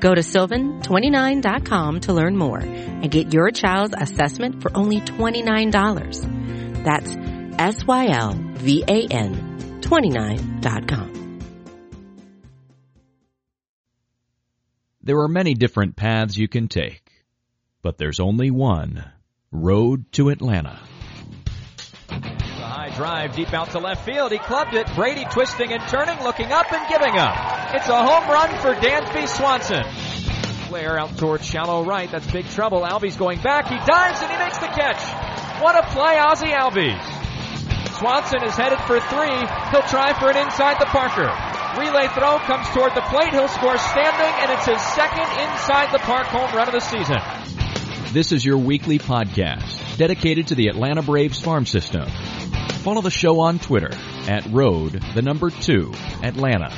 Go to sylvan29.com to learn more and get your child's assessment for only $29. That's S-Y-L-V-A-N 29.com. There are many different paths you can take, but there's only one road to Atlanta. Drive deep out to left field. He clubbed it. Brady twisting and turning, looking up and giving up. It's a home run for Dansby Swanson. Flair out towards shallow right. That's big trouble. Albies going back. He dives and he makes the catch. What a play, Ozzie Albies. Swanson is headed for three. He'll try for an inside the Parker. Relay throw comes toward the plate. He'll score standing, and it's his second inside the park home run of the season. This is your weekly podcast dedicated to the Atlanta Braves farm system. Follow the show on Twitter at road the number two Atlanta.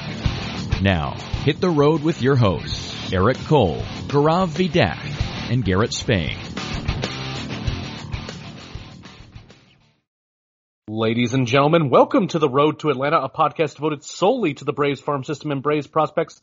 Now hit the road with your hosts Eric Cole, Gaurav Vedak, and Garrett Spain. Ladies and gentlemen, welcome to the Road to Atlanta, a podcast devoted solely to the Braves farm system and Braves prospects.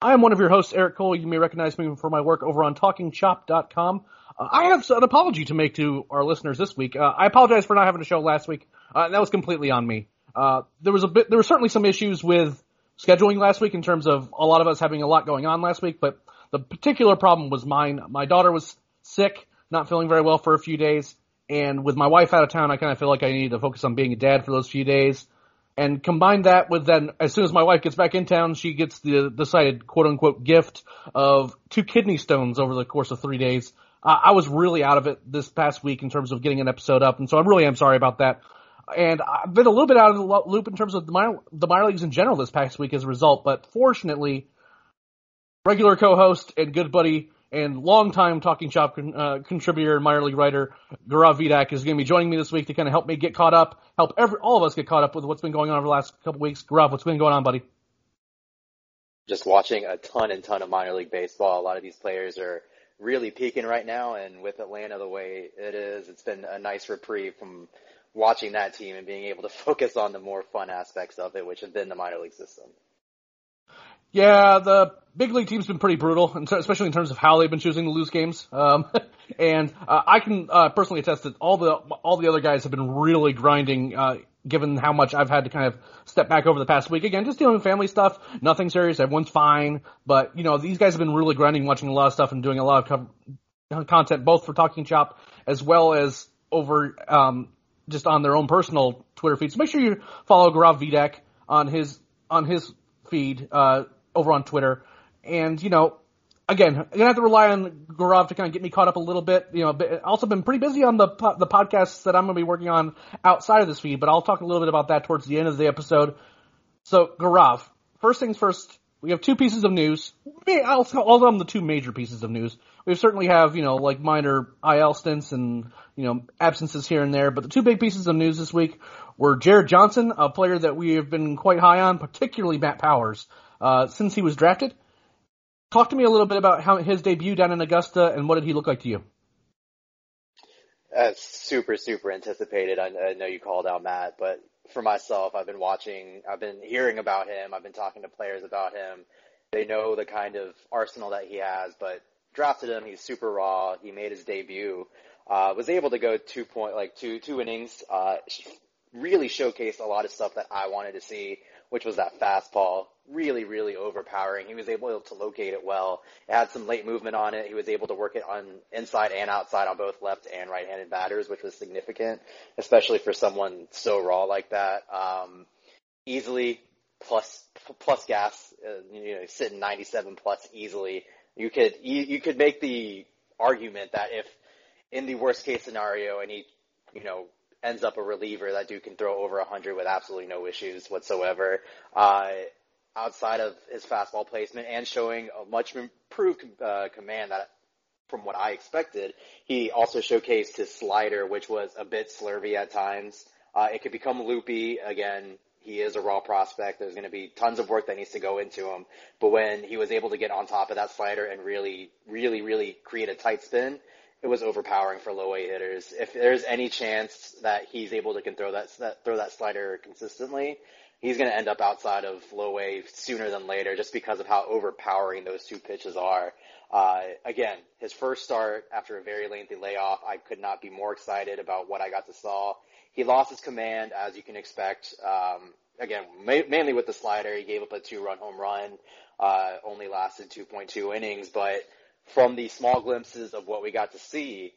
I am one of your hosts, Eric Cole. You may recognize me for my work over on TalkingChop.com. I have an apology to make to our listeners this week. Uh, I apologize for not having a show last week. Uh, that was completely on me. Uh, there was a bit, there were certainly some issues with scheduling last week in terms of a lot of us having a lot going on last week, but the particular problem was mine. My daughter was sick, not feeling very well for a few days. And with my wife out of town, I kind of feel like I needed to focus on being a dad for those few days. And combine that with then, as soon as my wife gets back in town, she gets the decided quote unquote gift of two kidney stones over the course of three days. Uh, I was really out of it this past week in terms of getting an episode up, and so I really am sorry about that. And I've been a little bit out of the loop in terms of the minor, the minor leagues in general this past week as a result, but fortunately, regular co-host and good buddy and longtime Talking Chop con, uh, contributor and minor league writer Gaurav Vedak is going to be joining me this week to kind of help me get caught up, help every all of us get caught up with what's been going on over the last couple weeks. Gaurav, what's been going on, buddy? Just watching a ton and ton of minor league baseball. A lot of these players are really peaking right now, and with Atlanta the way it is, it's been a nice reprieve from watching that team and being able to focus on the more fun aspects of it, which have been the minor league system. Yeah, the big league team's been pretty brutal, especially in terms of how they've been choosing to lose games. Um, and uh, I can uh, personally attest that all the all the other guys have been really grinding. Uh, given how much I've had to kind of step back over the past week, again, just dealing with family stuff, nothing serious, everyone's fine. But you know, these guys have been really grinding, watching a lot of stuff, and doing a lot of co- content, both for Talking Chop as well as over um, just on their own personal Twitter feeds. So make sure you follow Gaurav Vedak on his on his feed. Uh, over on Twitter. And, you know, again, I'm gonna have to rely on Gaurav to kind of get me caught up a little bit. You know, but also been pretty busy on the the podcasts that I'm gonna be working on outside of this feed, but I'll talk a little bit about that towards the end of the episode. So, Gaurav, first things first, we have two pieces of news. I'll call them the two major pieces of news. We certainly have, you know, like minor IL stints and, you know, absences here and there, but the two big pieces of news this week were Jared Johnson, a player that we have been quite high on, particularly Matt Powers uh, since he was drafted. Talk to me a little bit about how his debut down in Augusta and what did he look like to you? Uh, super, super anticipated. I, I know you called out Matt, but for myself, I've been watching, I've been hearing about him. I've been talking to players about him. They know the kind of arsenal that he has, but drafted him. He's super raw. He made his debut. Uh, was able to go two point, like two, two innings, uh, really showcased a lot of stuff that I wanted to see, which was that fastball, really, really overpowering. He was able to locate it well. It had some late movement on it. He was able to work it on inside and outside on both left and right-handed batters, which was significant, especially for someone so raw like that. Um, easily plus plus gas, uh, you know, sitting 97 plus easily. You could you, you could make the argument that if in the worst case scenario and he, you know, ends up a reliever, that dude can throw over 100 with absolutely no issues whatsoever. Uh, outside of his fastball placement and showing a much improved uh, command that from what I expected. He also showcased his slider, which was a bit slurvy at times. Uh, it could become loopy. Again, he is a raw prospect. There's going to be tons of work that needs to go into him. But when he was able to get on top of that slider and really, really, really create a tight spin, it was overpowering for low A hitters. If there's any chance that he's able to can throw that, that throw that slider consistently, he's going to end up outside of low A sooner than later, just because of how overpowering those two pitches are. Uh, again, his first start after a very lengthy layoff, I could not be more excited about what I got to saw. He lost his command, as you can expect. Um, again, ma- mainly with the slider, he gave up a two-run home run. Uh, only lasted 2.2 innings, but from the small glimpses of what we got to see,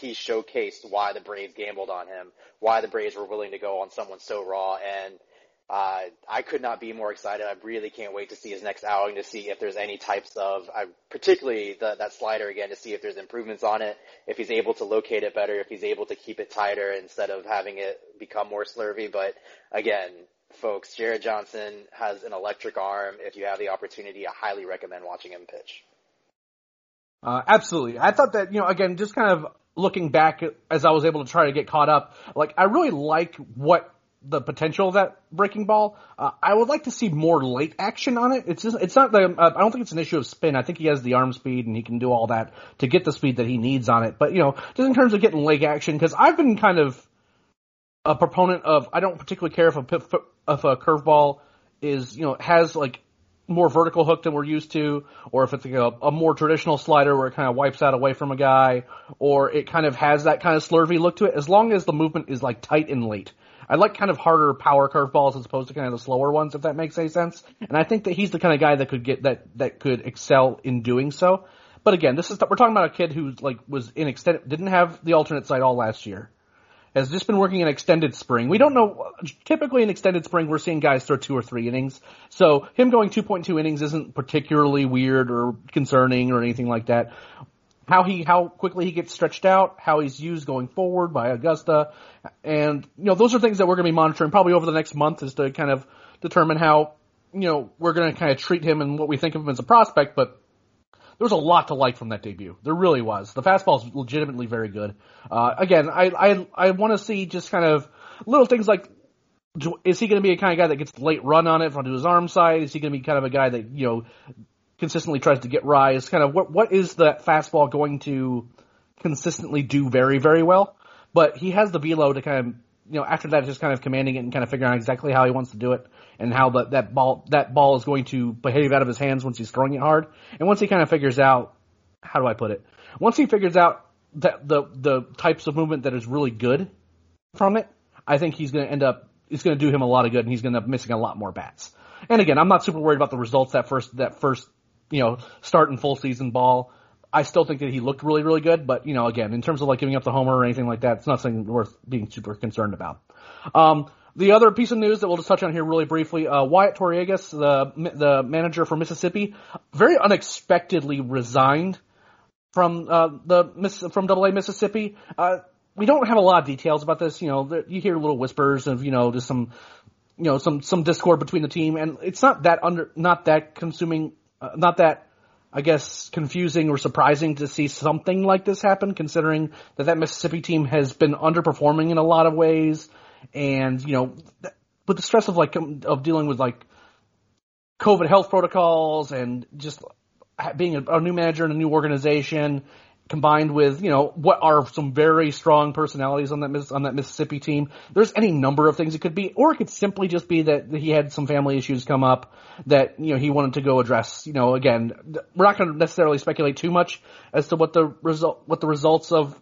he showcased why the Braves gambled on him, why the Braves were willing to go on someone so raw, and uh, I could not be more excited. I really can't wait to see his next outing to see if there's any types of, particularly the, that slider again, to see if there's improvements on it, if he's able to locate it better, if he's able to keep it tighter instead of having it become more slurvy. But again, folks, Jared Johnson has an electric arm. If you have the opportunity, I highly recommend watching him pitch. Uh, absolutely. I thought that, you know, again, just kind of looking back as I was able to try to get caught up, like, I really like what the potential of that breaking ball. Uh, I would like to see more late action on it. It's just, it's not the, uh, I don't think it's an issue of spin. I think he has the arm speed and he can do all that to get the speed that he needs on it. But, you know, just in terms of getting late action, cause I've been kind of a proponent of, I don't particularly care if a, if a curveball is, you know, has like more vertical hook than we're used to, or if it's like a, a, more traditional slider where it kind of wipes out away from a guy, or it kind of has that kind of slurvy look to it, as long as the movement is like tight and late. I like kind of harder power curveballs as opposed to kind of the slower ones, if that makes any sense. Hmm. And I think that he's the kind of guy that could get that that could excel in doing so. But again, this is we're talking about a kid who like was in extended didn't have the alternate site all last year. Has just been working in extended spring. We don't know. Typically, in extended spring, we're seeing guys throw two or three innings. So him going 2.2 innings isn't particularly weird or concerning or anything like that how he how quickly he gets stretched out, how he's used going forward by Augusta, and you know those are things that we're going to be monitoring probably over the next month, is to kind of determine how you know we're going to kind of treat him and what we think of him as a prospect. But there was a lot to like from that debut. There really was. The fastball is legitimately very good. Uh, again, I I I want to see just kind of little things like. Is he going to be a kind of guy that gets late run on it from his arm side? Is he going to be kind of a guy that you know consistently tries to get rise. Kind of what what is that fastball going to consistently do very very well? But he has the velo to kind of you know after that just kind of commanding it and kind of figuring out exactly how he wants to do it and how the, that ball that ball is going to behave out of his hands once he's throwing it hard. And once he kind of figures out how do I put it? Once he figures out that the the types of movement that is really good from it, I think he's going to end up it's going to do him a lot of good, and he's going to end up missing a lot more bats. And again, I'm not super worried about the results that first that first you know, starting full season ball. I still think that he looked really, really good, but you know, again, in terms of like giving up the homer or anything like that, it's not something worth being super concerned about. Um, the other piece of news that we'll just touch on here really briefly, uh, Wyatt Toregas, the the manager for Mississippi, very unexpectedly resigned from uh, the from Double A Mississippi. Uh, we don't have a lot of details about this. You know, you hear little whispers of you know just some you know some some discord between the team, and it's not that under not that consuming uh, not that I guess confusing or surprising to see something like this happen, considering that that Mississippi team has been underperforming in a lot of ways, and you know, with the stress of like um, of dealing with like COVID health protocols and just being a, a new manager in a new organization combined with you know what are some very strong personalities on that on that Mississippi team. There's any number of things it could be, or it could simply just be that he had some family issues come up that you know he wanted to go address. You know, again, we're not going to necessarily speculate too much as to what the result what the results of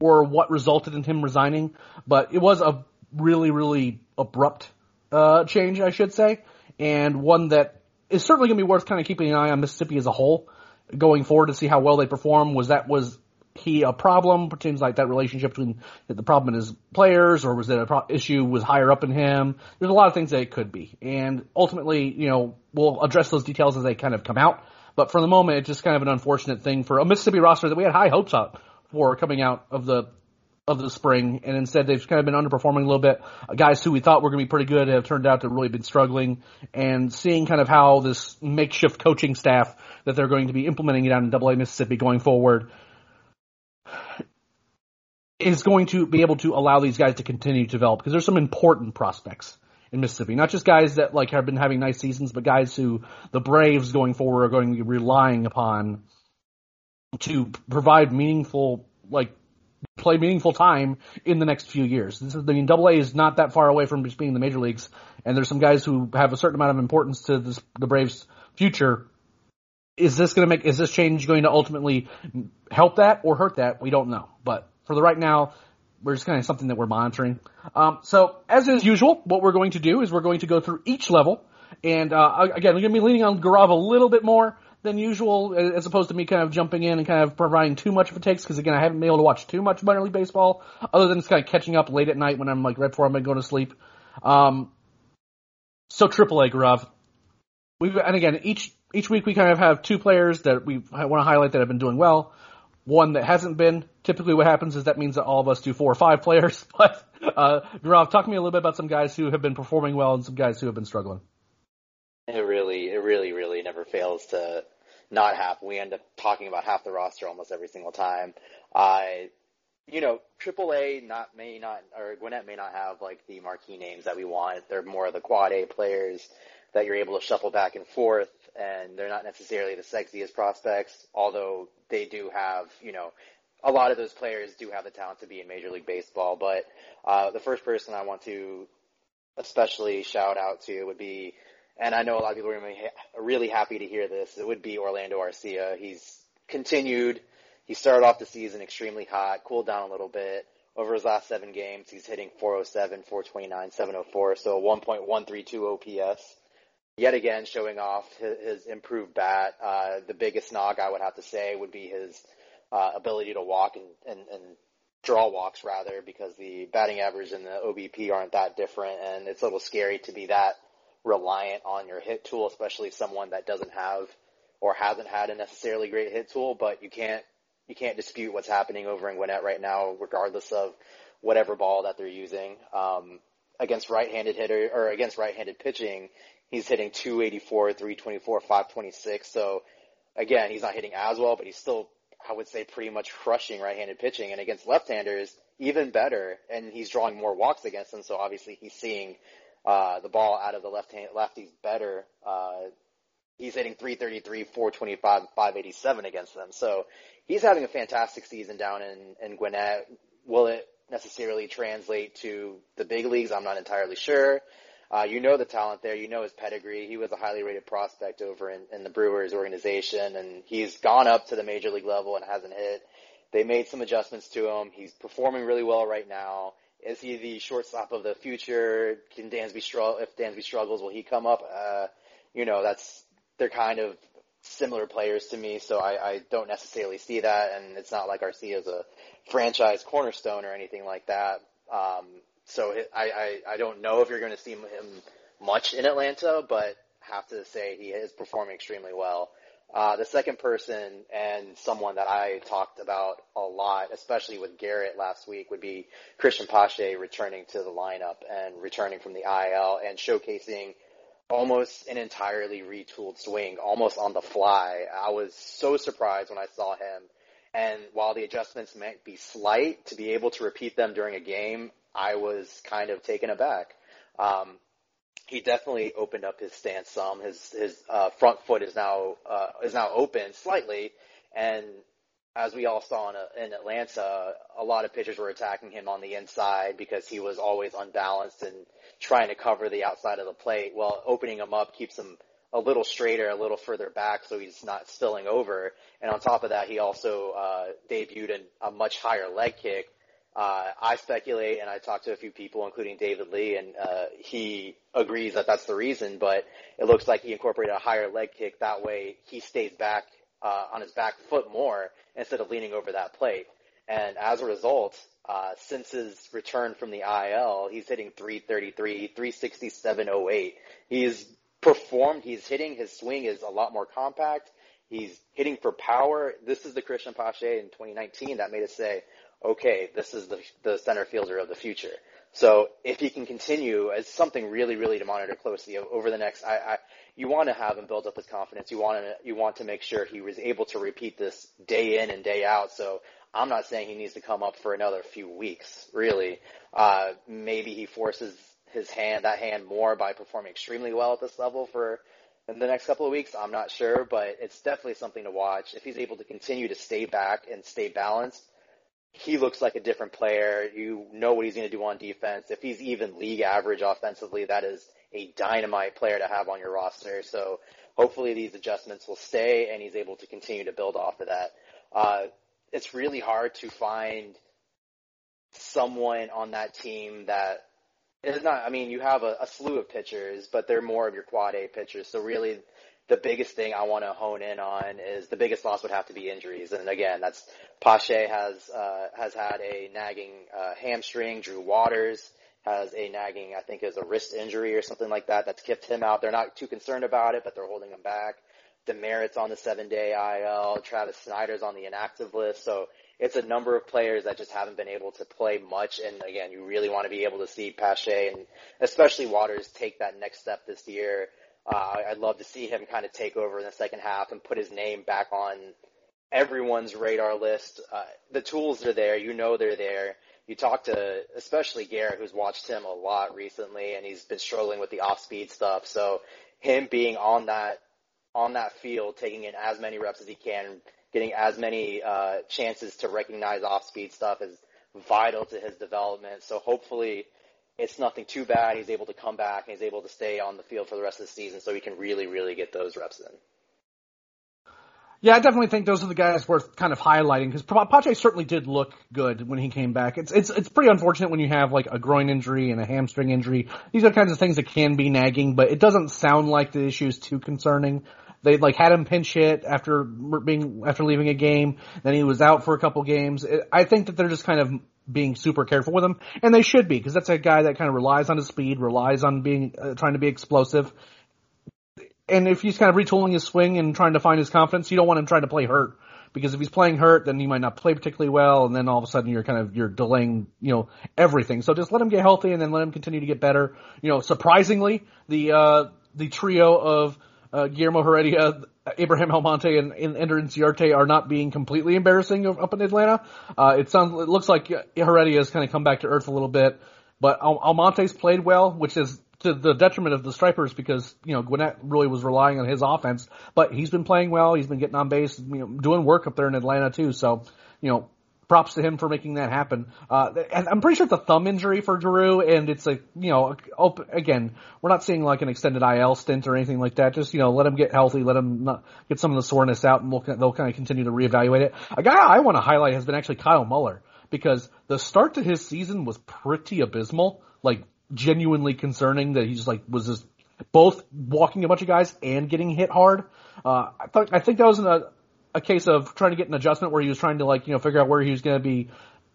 or what resulted in him resigning, but it was a really really abrupt uh, change, I should say, and one that is certainly going to be worth kind of keeping an eye on Mississippi as a whole going forward to see how well they perform? Was that was he a problem? It seems like that relationship between the problem in his players, or was it a pro- issue was higher up in him? There's a lot of things that it could be, and ultimately, you know, we'll address those details as they kind of come out. But for the moment, it's just kind of an unfortunate thing for a Mississippi roster that we had high hopes up for coming out of the of the spring, and instead they've kind of been underperforming a little bit. Uh, guys who we thought were going to be pretty good have turned out to really been struggling, and seeing kind of how this makeshift coaching staff that they're going to be implementing down in Double A Mississippi going forward is going to be able to allow these guys to continue to develop because there's some important prospects in Mississippi. Not just guys that like have been having nice seasons, but guys who the Braves going forward are going to be relying upon to provide meaningful like play meaningful time in the next few years. This is, I mean, Double A is not that far away from just being the major leagues, and there's some guys who have a certain amount of importance to this, the Braves' future. Is this going to make? Is this change going to ultimately help that or hurt that? We don't know, but for the right now, we're just kind of something that we're monitoring. Um, so as is usual, what we're going to do is we're going to go through each level, and uh, again, we're going to be leaning on Gaurav a little bit more than usual, as opposed to me kind of jumping in and kind of providing too much of a takes, because again, I haven't been able to watch too much minor league baseball, other than just kind of catching up late at night when I'm like right before I'm going to sleep. Um, so AAA Gaurav, we and again each each week we kind of have two players that we want to highlight that have been doing well one that hasn't been. Typically, what happens is that means that all of us do four or five players. But uh, talk to me a little bit about some guys who have been performing well and some guys who have been struggling. It really, it really, really fails to not happen. We end up talking about half the roster almost every single time. Uh, you know, AAA not may not or Gwinnett may not have like the marquee names that we want. They're more of the quad A players that you're able to shuffle back and forth, and they're not necessarily the sexiest prospects, although they do have, you know, a lot of those players do have the talent to be in Major League Baseball. But uh, the first person I want to especially shout out to would be, and I know a lot of people are going to be really happy to hear this, it would be Orlando Arcia. He's continued. He started off the season extremely hot, cooled down a little bit. Over his last seven games, he's hitting 407, 429, 704, so 1.132 OPS yet again showing off his, his improved bat. Uh, the biggest knock I would have to say would be his uh, ability to walk and, and, and draw walks rather because the batting average and the OBP aren't that different and it's a little scary to be that reliant on your hit tool, especially someone that doesn't have or hasn't had a necessarily great hit tool, but you can't, you can't dispute what's happening over in Gwinnett right now, regardless of whatever ball that they're using. Um, against right-handed hitter or against right-handed pitching, He's hitting 284, 324, 526. So again, he's not hitting as well, but he's still, I would say, pretty much crushing right-handed pitching. And against left-handers, even better. And he's drawing more walks against them. So obviously he's seeing, uh, the ball out of the left hand, lefties better. Uh, he's hitting 333, 425, 587 against them. So he's having a fantastic season down in, in Gwinnett. Will it necessarily translate to the big leagues? I'm not entirely sure. Uh, you know the talent there. You know his pedigree. He was a highly rated prospect over in, in the Brewers organization, and he's gone up to the major league level and hasn't hit. They made some adjustments to him. He's performing really well right now. Is he the shortstop of the future? Can Dansby struggle? If Dansby struggles, will he come up? Uh, you know, that's they're kind of similar players to me, so I, I don't necessarily see that. And it's not like Arcia is a franchise cornerstone or anything like that. Um, so I, I, I don't know if you're going to see him much in Atlanta, but have to say he is performing extremely well. Uh, the second person and someone that I talked about a lot, especially with Garrett last week, would be Cristian Pache returning to the lineup and returning from the IL and showcasing almost an entirely retooled swing, almost on the fly. I was so surprised when I saw him. And while the adjustments might be slight, to be able to repeat them during a game, I was kind of taken aback. Um, he definitely opened up his stance some. His his uh, front foot is now uh, is now open slightly, and as we all saw in, a, in Atlanta, a lot of pitchers were attacking him on the inside because he was always unbalanced and trying to cover the outside of the plate. Well, opening him up keeps him a little straighter, a little further back, so he's not spilling over. And on top of that, he also uh, debuted a, a much higher leg kick uh, I speculate, and I talked to a few people, including David Lee, and uh, he agrees that that's the reason. But it looks like he incorporated a higher leg kick. That way, he stays back uh, on his back foot more instead of leaning over that plate. And as a result, uh, since his return from the IL, he's hitting 333, 367.08. He's performed. He's hitting. His swing is a lot more compact. He's hitting for power. This is the Cristian Pache in 2019 that made us say, okay, this is the, the center fielder of the future. So if he can continue as something really, really to monitor closely over the next, I, I you want to have him build up his confidence. You want to, you want to make sure he was able to repeat this day in and day out. So I'm not saying he needs to come up for another few weeks, really. Uh, maybe he forces his hand, that hand more by performing extremely well at this level for in the next couple of weeks. I'm not sure, but it's definitely something to watch. If he's able to continue to stay back and stay balanced, he looks like a different player. You know what he's going to do on defense. If he's even league average offensively, that is a dynamite player to have on your roster. So hopefully these adjustments will stay and he's able to continue to build off of that. Uh, it's really hard to find someone on that team that is not, I mean, you have a, a slew of pitchers, but they're more of your quad A pitchers. So really the biggest thing I want to hone in on is the biggest loss would have to be injuries. And again, that's Pache has, uh, has had a nagging, uh, hamstring. Drew Waters has a nagging, I think is a wrist injury or something like that. That's kept him out. They're not too concerned about it, but they're holding him back. Demeritte's on the seven day IL. Travis Snider's on the inactive list. So it's a number of players that just haven't been able to play much. And again, you really want to be able to see Pache and especially Waters take that next step this year. Uh, I'd love to see him kind of take over in the second half and put his name back on everyone's radar list. Uh, the tools are there. You know they're there. You talk to especially Garrett, who's watched him a lot recently, and he's been struggling with the off-speed stuff. So him being on that on that field, taking in as many reps as he can, getting as many uh, chances to recognize off-speed stuff is vital to his development. So hopefully it's nothing too bad. He's able to come back and he's able to stay on the field for the rest of the season so he can really, really get those reps in. Yeah, I definitely think those are the guys worth kind of highlighting because Pache certainly did look good when he came back. It's it's it's pretty unfortunate when you have like a groin injury and a hamstring injury. These are kinds of things that can be nagging, but it doesn't sound like the issue is too concerning. They like had him pinch hit after being after leaving a game. Then he was out for a couple games. I think that they're just kind of being super careful with him, and they should be because that's a guy that kind of relies on his speed, relies on being uh, trying to be explosive. And if he's kind of retooling his swing and trying to find his confidence, you don't want him trying to play hurt because if he's playing hurt, then he might not play particularly well, and then all of a sudden you're kind of you're delaying you know everything. So just let him get healthy, and then let him continue to get better. You know, surprisingly, the uh, the trio of uh, Guillermo Heredia, Abraham Almonte, and, and Ender Inciarte are not being completely embarrassing up in Atlanta. Uh, it sounds, it looks like Heredia has kind of come back to earth a little bit, but Al- Almonte's played well, which is to the detriment of the Stripers because, you know, Gwinnett really was relying on his offense, but he's been playing well. He's been getting on base, you know, doing work up there in Atlanta too. So, you know, props to him for making that happen. Uh, and I'm pretty sure it's a thumb injury for Drew, and it's a, you know, again, we're not seeing like an extended IL stint or anything like that. Just, you know, let him get healthy, let him not, get some of the soreness out, and we'll, they'll kind of continue to reevaluate it. A guy I want to highlight has been actually Kyle Muller, because the start to his season was pretty abysmal, like genuinely concerning that he just like was just both walking a bunch of guys and getting hit hard. Uh, I I think that was a, a case of trying to get an adjustment where he was trying to like, you know, figure out where he was going to be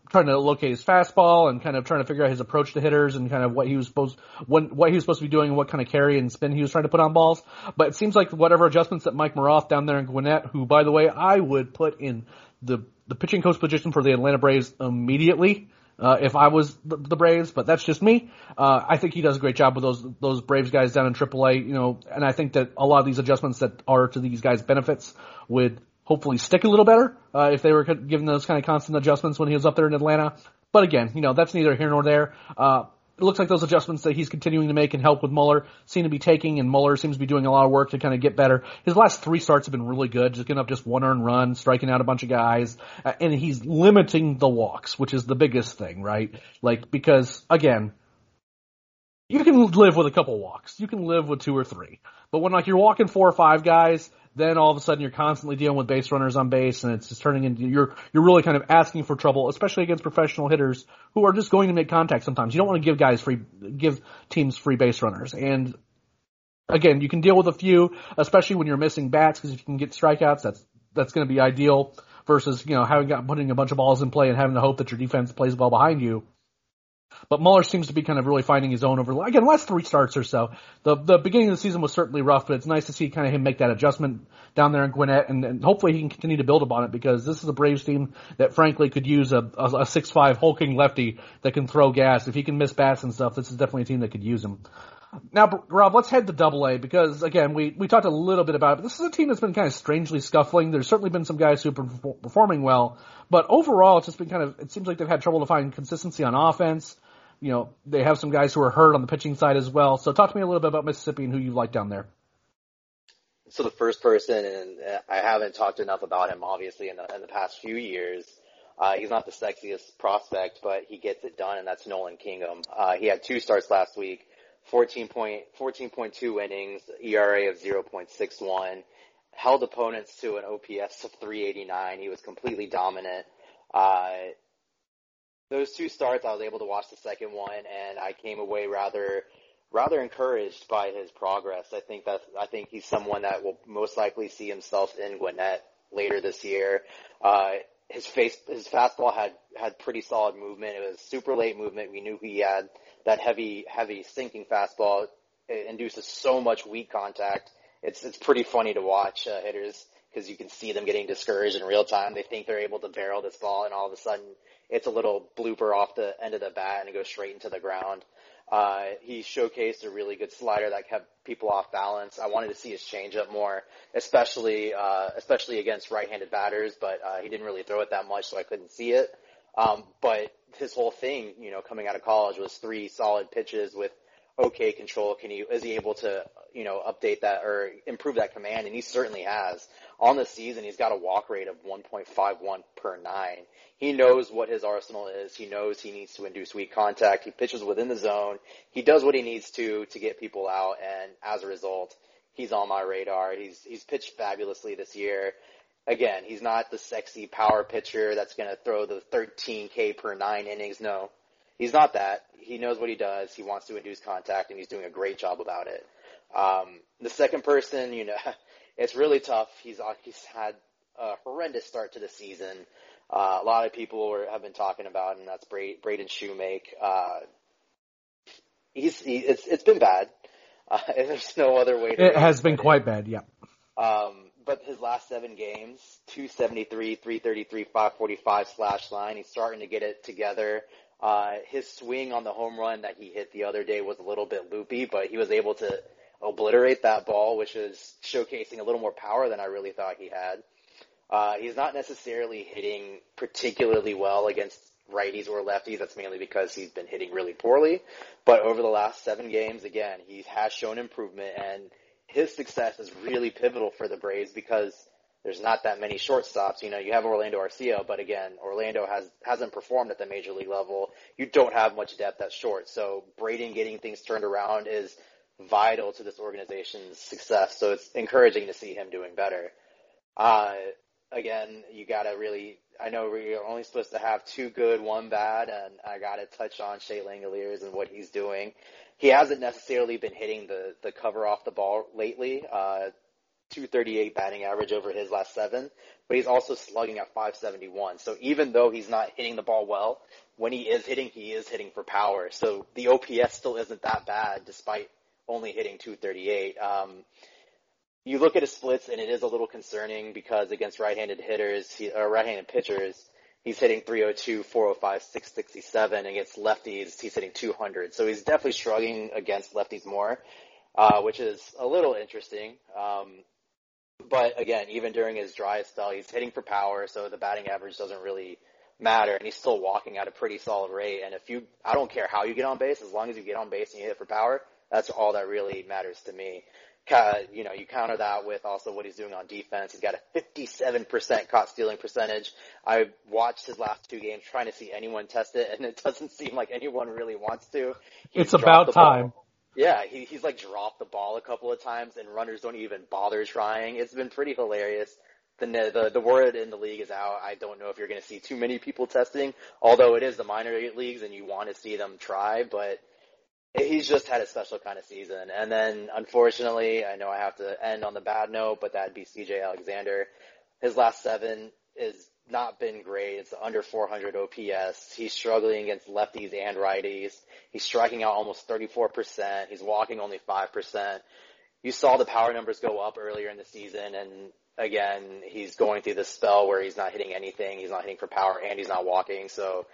trying to locate his fastball and kind of trying to figure out his approach to hitters and kind of what he was supposed when what he was supposed to be doing and what kind of carry and spin he was trying to put on balls. But it seems like whatever adjustments that Mike Maroth down there in Gwinnett, who by the way I would put in the the pitching coach position for the Atlanta Braves immediately. Uh, if I was the, the Braves, but that's just me. Uh, I think he does a great job with those those Braves guys down in AAA, you know, and I think that a lot of these adjustments that are to these guys' benefits would hopefully stick a little better uh, if they were given those kind of constant adjustments when he was up there in Atlanta. But again, you know that's neither here nor there. Uh, it looks like those adjustments that he's continuing to make and help with Muller seem to be taking, and Muller seems to be doing a lot of work to kind of get better. His last three starts have been really good, just getting up just one earned run, striking out a bunch of guys, uh, and he's limiting the walks, which is the biggest thing, right? Like because again, you can live with a couple walks, you can live with two or three, but when like you're walking four or five guys, then all of a sudden you're constantly dealing with base runners on base and it's just turning into you're you're really kind of asking for trouble, especially against professional hitters who are just going to make contact sometimes. You don't want to give guys free give teams free base runners. And again, you can deal with a few, especially when you're missing bats because if you can get strikeouts, that's that's going to be ideal versus, you know, having got putting a bunch of balls in play and having to hope that your defense plays well behind you. But Muller seems to be kind of really finding his own over again last three starts or so. The the beginning of the season was certainly rough, but it's nice to see kind of him make that adjustment down there in Gwinnett, and, and hopefully he can continue to build upon it because this is a Braves team that frankly could use a a, a six five hulking lefty that can throw gas. If he can miss bats and stuff, this is definitely a team that could use him. Now, Rob, let's head to Double A because again, we we talked a little bit about it. But this is a team that's been kind of strangely scuffling. There's certainly been some guys who've been performing well, but overall, it's just been kind of. It seems like they've had trouble to find consistency on offense. You know, they have some guys who are hurt on the pitching side as well. So, talk to me a little bit about Mississippi and who you like down there. So the first person, and I haven't talked enough about him, obviously, in the, in the past few years. Uh, he's not the sexiest prospect, but he gets it done, and that's Nolan Kingham. Uh, he had two starts last week 14 point, 14.2 innings, ERA of 0.61, held opponents to an OPS of 389. He was completely dominant. Uh, those two starts, I was able to watch the second one, and I came away rather, rather encouraged by his progress. I think that I think he's someone that will most likely see himself in Gwinnett later this year. Uh, his face, his fastball had had pretty solid movement. It was super late movement. We knew he had that heavy, heavy sinking fastball it induces so much weak contact. It's it's pretty funny to watch uh, hitters because you can see them getting discouraged in real time. They think they're able to barrel this ball, and all of a sudden it's a little blooper off the end of the bat and it goes straight into the ground. Uh, he showcased a really good slider that kept people off balance. I wanted to see his changeup more, especially uh, especially against right-handed batters, but uh, he didn't really throw it that much, so I couldn't see it. Um, but his whole thing, you know, coming out of college was three solid pitches with okay control. Can he is he able to you know update that or improve that command? And he certainly has. On the season, he's got a walk rate of 1.51 per nine. He knows what his arsenal is. He knows he needs to induce weak contact. He pitches within the zone. He does what he needs to to get people out, and as a result, he's on my radar. He's he's pitched fabulously this year again, he's not the sexy power pitcher that's going to throw the 13K per nine innings. No, he's not that. He knows what he does. He wants to induce contact, and he's doing a great job about it. Um, the second person, you know, it's really tough. He's uh, he's had a horrendous start to the season. Uh, a lot of people were, have been talking about, and that's Bra- Braden Shewmake. Uh, he's he, it's it's been bad. Uh, there's no other way. to It has been quite bad. Yeah. Um, but his last seven games, 273, 333, 545 slash line. He's starting to get it together. Uh, his swing on the home run that he hit the other day was a little bit loopy, but he was able to obliterate that ball, which is showcasing a little more power than I really thought he had. Uh, he's not necessarily hitting particularly well against righties or lefties. That's mainly because he's been hitting really poorly. But over the last seven games, again, he has shown improvement and his success is really pivotal for the Braves because there's not that many shortstops. You know, you have Orlando Arcia, but again, Orlando has hasn't performed at the major league level. You don't have much depth at short. So Braden getting things turned around is vital to this organization's success. So it's encouraging to see him doing better. Uh, again, you gotta really, I know we're only supposed to have two good, one bad, and I gotta touch on Shea Langeliers and what he's doing he hasn't necessarily been hitting the the cover off the ball lately. Uh, 238 batting average over his last seven, but he's also slugging at 571. So even though he's not hitting the ball well, when he is hitting, he is hitting for power. So the OPS still isn't that bad despite only hitting 238. Um, you look at his splits and it is a little concerning because against right-handed hitters, he, or right-handed pitchers, he's hitting 302, 405, 667. Against lefties, he's hitting 200. So he's definitely struggling against lefties more, uh, which is a little interesting. Um, but again, even during his dry spell, he's hitting for power, so the batting average doesn't really matter, and he's still walking at a pretty solid rate. And if you, I don't care how you get on base, as long as you get on base and you hit for power, that's all that really matters to me you know, you counter that with also what he's doing on defense. He's got a 57% caught stealing percentage. I watched his last two games trying to see anyone test it, and it doesn't seem like anyone really wants to. He's it's about time. Ball. Yeah, he, he's like dropped the ball a couple of times, and runners don't even bother trying. It's been pretty hilarious. The, the the word in the league is out. I don't know if you're going to see too many people testing, although it is the minor leagues and you want to see them try, but he's just had a special kind of season. And then unfortunately, I know I have to end on the bad note, but that'd be CJ Alexander. His last seven is not been great. It's under 400 OPS. He's struggling against lefties and righties. He's striking out almost 34%. He's walking only 5%. You saw the power numbers go up earlier in the season and again, he's going through this spell where he's not hitting anything. He's not hitting for power and he's not walking. So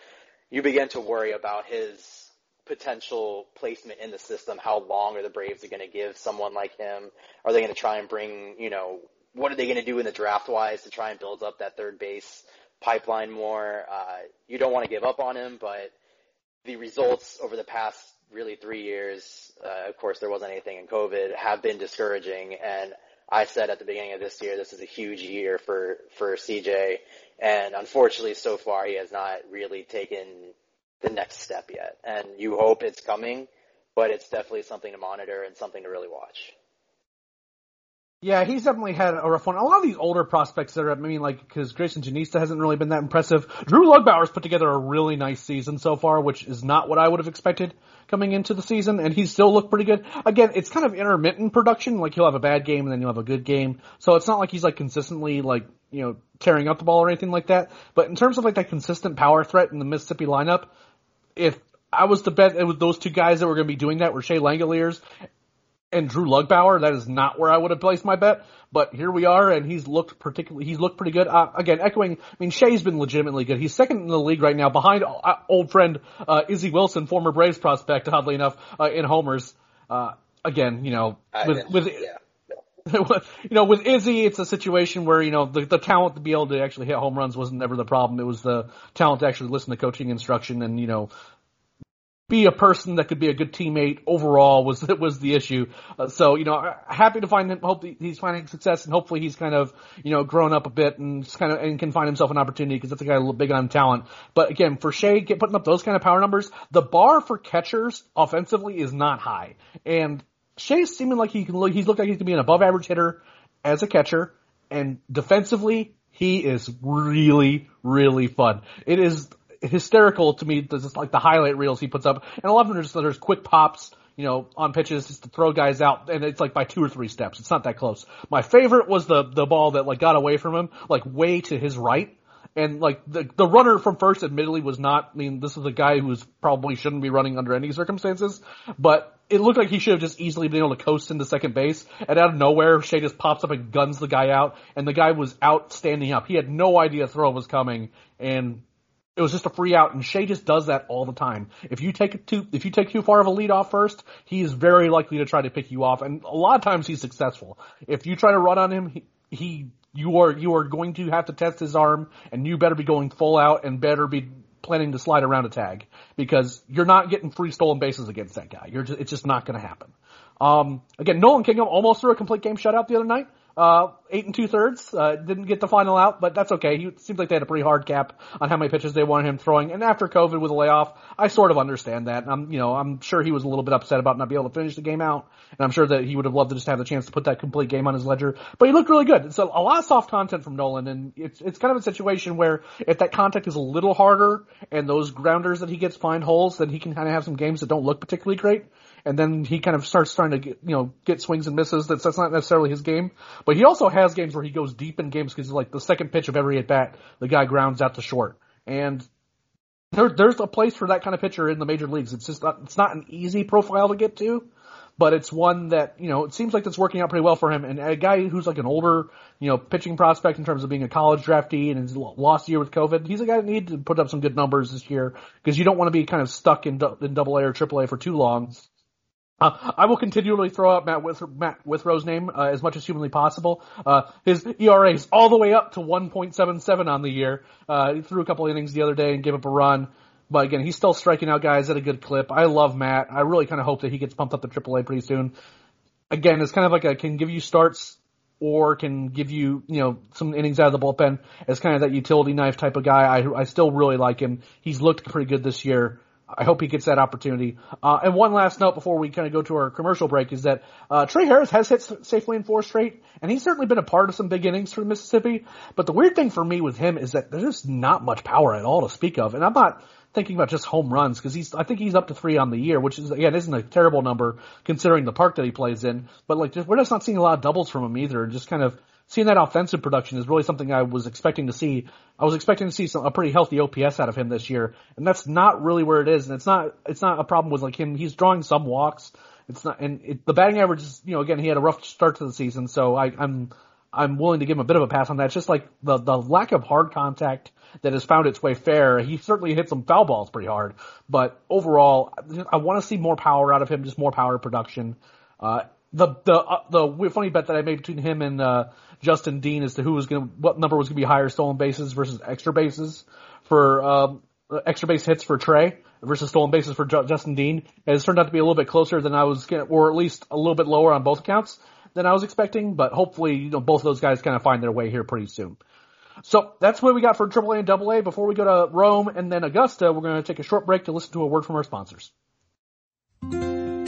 you begin to worry about his potential placement in the system. How long are the Braves going to give someone like him? Are they going to try and bring, you know, what are they going to do in the draft wise to try and build up that third base pipeline more? Uh, you don't want to give up on him, but the results over the past really three years, uh, of course there wasn't anything in COVID, have been discouraging. And I said at the beginning of this year, this is a huge year for, for CJ. And unfortunately so far he has not really taken the next step yet. And you hope it's coming, but it's definitely something to monitor and something to really watch. Yeah, he's definitely had a rough one. A lot of these older prospects that are, I mean, like, because Greyson Jenista hasn't really been that impressive. Drew Lugbauer's put together a really nice season so far, which is not what I would have expected coming into the season, and he's still looked pretty good. Again, it's kind of intermittent production. Like, he'll have a bad game and then he'll have a good game. So it's not like he's, like, consistently, like, you know, tearing up the ball or anything like that. But in terms of, like, that consistent power threat in the Mississippi lineup, if I was to bet it was those two guys that were going to be doing that were Shea Langeliers and Drew Lugbauer. That is not where I would have placed my bet, but here we are, and he's looked particularly, he's looked pretty good. Uh, again, echoing, I mean, Shea's been legitimately good. He's second in the league right now, behind uh, old friend uh, Izzy Wilson, former Braves prospect, oddly enough, uh, in homers. Uh, again, you know, with with. Yeah. you know, with Izzy, it's a situation where, you know, the, the talent to be able to actually hit home runs wasn't ever the problem. It was the talent to actually listen to coaching instruction and, you know, be a person that could be a good teammate overall was was the issue. Uh, so you know, happy to find him. Hope he's finding success, and hopefully he's kind of you know grown up a bit and kind of and can find himself an opportunity because that's a guy big on talent. But again, for Shea, get putting up those kind of power numbers, the bar for catchers offensively is not high, and Shea's seeming like he can look. He's looked like he can be an above average hitter as a catcher, and defensively he is really really fun. It is hysterical to me. Just like the highlight reels he puts up, and a lot of them are just there's quick pops, you know, on pitches just to throw guys out, and it's like by two or three steps. It's not that close. My favorite was the the ball that like got away from him, like way to his right. And like the the runner from first, admittedly, was not. I mean, this is a guy who's probably shouldn't be running under any circumstances, but it looked like he should have just easily been able to coast into second base. And out of nowhere, Shea just pops up and guns the guy out, and the guy was out standing up. He had no idea throw was coming, and it was just a free out, and Shea just does that all the time. If you take too, if you take too far of a lead off first, he is very likely to try to pick you off, and a lot of times he's successful. If you try to run on him, he, he you are you are going to have to test his arm, and you better be going full out and better be planning to slide around a tag because you're not getting free stolen bases against that guy. You're just, it's just not going to happen. Um, again, Nolan Kingham almost threw a complete game shutout the other night. Uh, eight and two thirds. Uh, didn't get the final out, but that's okay. He seems like they had a pretty hard cap on how many pitches they wanted him throwing. And after COVID with a layoff, I sort of understand that. I'm, you know, I'm sure he was a little bit upset about not being able to finish the game out. And I'm sure that he would have loved to just have the chance to put that complete game on his ledger. But he looked really good. So a lot of soft content from Nolan. And it's, it's kind of a situation where if that contact is a little harder and those grounders that he gets find holes, then he can kind of have some games that don't look particularly great and then he kind of starts trying to get, you know, get swings and misses. That's, that's not necessarily his game. But he also has games where he goes deep in games because like the second pitch of every at bat, the guy grounds out to short. And there, there's a place for that kind of pitcher in the major leagues. It's just not, it's not an easy profile to get to, but it's one that, you know, it seems like it's working out pretty well for him. And a guy who's like an older, you know, pitching prospect in terms of being a college draftee and his lost year with COVID, he's a guy that needs to put up some good numbers this year because you don't want to be kind of stuck in, in double A or triple A for too long. Uh, I will continually throw out Matt, With- Matt Withrow's name uh, as much as humanly possible. Uh, his ERA is all the way up to 1.77 on the year. Uh, he threw a couple innings the other day and gave up a run. But again, he's still striking out guys at a good clip. I love Matt. I really kind of hope that he gets pumped up to AAA pretty soon. Again, it's kind of like a can give you starts or can give you, you know, some innings out of the bullpen as kind of that utility knife type of guy. I, I still really like him. He's looked pretty good this year. I hope he gets that opportunity. Uh, and one last note before we kind of go to our commercial break is that uh, Trey Harris has hit safely in four straight, and he's certainly been a part of some big innings for Mississippi. But the weird thing for me with him is that there's just not much power at all to speak of, and I'm not thinking about just home runs because he's I think he's up to three on the year, which is again isn't a terrible number considering the park that he plays in. But like just, we're just not seeing a lot of doubles from him either, and just kind of seeing that offensive production is really something I was expecting to see. I was expecting to see some, a pretty healthy OPS out of him this year, and that's not really where it is. And it's not it's not a problem with like him. He's drawing some walks. It's not, and it, the batting average is, you know, again, he had a rough start to the season, so I, I'm I'm willing to give him a bit of a pass on that. It's just like the the lack of hard contact that has found its way fair. He certainly hit some foul balls pretty hard, but overall, I want to see more power out of him, just more power production. Uh, the the uh, the funny bet that I made between him and uh, Justin Dean as to who was going to what number was going to be higher stolen bases versus extra bases for um, extra base hits for Trey versus stolen bases for Justin Dean has turned out to be a little bit closer than I was, or at least a little bit lower on both accounts than I was expecting, but hopefully, you know, both of those guys kind of find their way here pretty soon. So that's what we got for AAA and AA. Before we go to Rome and then Augusta, we're going to take a short break to listen to a word from our sponsors.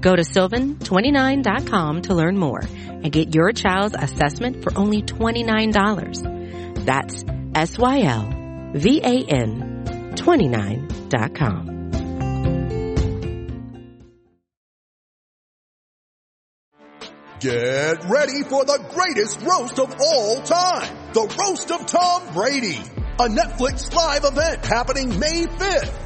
Go to sylvan29.com to learn more and get your child's assessment for only $29. That's S-Y-L-V-A-N 29.com. Get ready for the greatest roast of all time. The Roast of Tom Brady. A Netflix live event happening May 5th.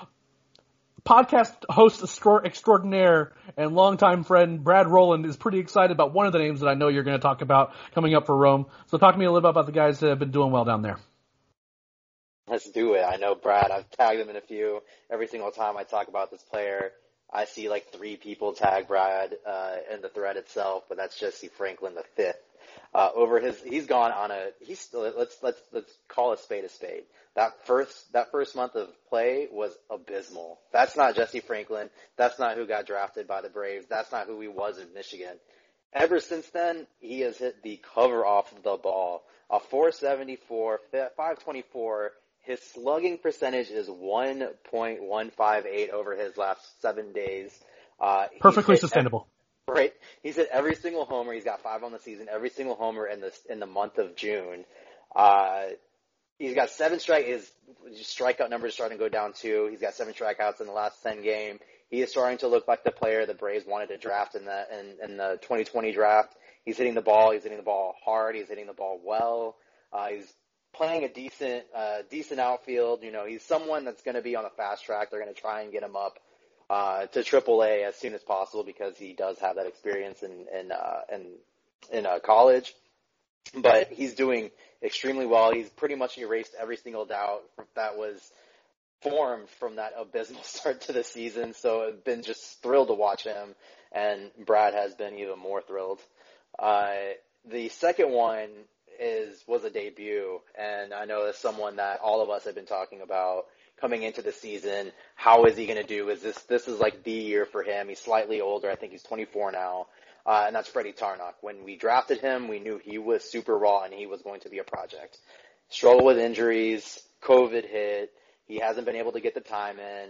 podcast host extraordinaire and longtime friend Brad Rowland is pretty excited about one of the names that I know you're going to talk about coming up for Rome. So talk to me a little bit about the guys that have been doing well down there. Let's do it. I know Brad. I've tagged him in a few. Every single time I talk about this player, I see like three people tag Brad uh, in the thread itself, but that's Jesse Franklin the fifth. Uh, over his, he's gone on a. He's still. let's let's let's call a spade a spade that first that first month of play was abysmal. That's not Jesse Franklin. That's not who got drafted by the Braves. That's not who he was in Michigan. Ever since then, he has hit the cover off the ball. A 474, 524. His slugging percentage is 1.158 over his last seven days. Uh, Perfectly sustainable. Every, right. He's hit every single homer. He's got five on the season. Every single homer in the in the month of June. Uh, He's got seven strike. His strikeout numbers starting to go down too. He's got seven strikeouts in the last ten game. He is starting to look like the player the Braves wanted to draft in the in, in the 2020 draft. He's hitting the ball. He's hitting the ball hard. He's hitting the ball well. Uh, he's playing a decent uh, decent outfield. You know, he's someone that's going to be on the fast track. They're going to try and get him up uh, to AAA as soon as possible because he does have that experience in in uh, in, in uh, college. But he's doing extremely well. He's pretty much erased every single doubt that was formed from that abysmal start to the season. So I've been just thrilled to watch him, and Brad has been even more thrilled. Uh, the second one is was a debut, and I know it's someone that all of us have been talking about coming into the season. How is he going to do? Is this this is like the year for him? He's slightly older. I think he's 24 now uh, and that's Freddy Tarnok. When we drafted him, we knew he was super raw and he was going to be a project. Struggle with injuries, COVID hit, he hasn't been able to get the time in.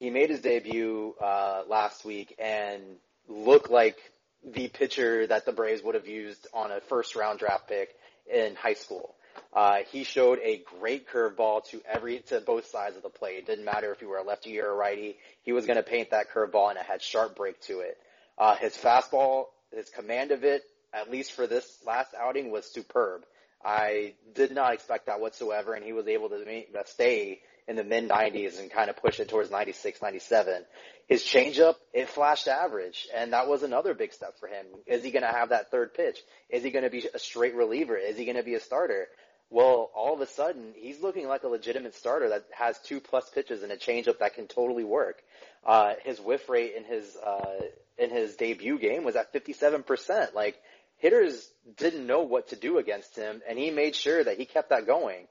He made his debut uh, last week and looked like the pitcher that the Braves would have used on a first round draft pick in high school. Uh, he showed a great curveball to every to both sides of the plate. It didn't matter if you were a lefty or a righty. He was going to paint that curveball, and it had sharp break to it. Uh, his fastball, his command of it, at least for this last outing, was superb. I did not expect that whatsoever, and he was able to uh, stay in the mid 90s and kind of push it towards 96, 97. His changeup, it flashed average, and that was another big step for him. Is he going to have that third pitch? Is he going to be a straight reliever? Is he going to be a starter? Well, all of a sudden, he's looking like a legitimate starter that has two plus pitches and a changeup that can totally work. Uh, his whiff rate in his uh, in his debut game was at 57%. Like hitters didn't know what to do against him, and he made sure that he kept that going.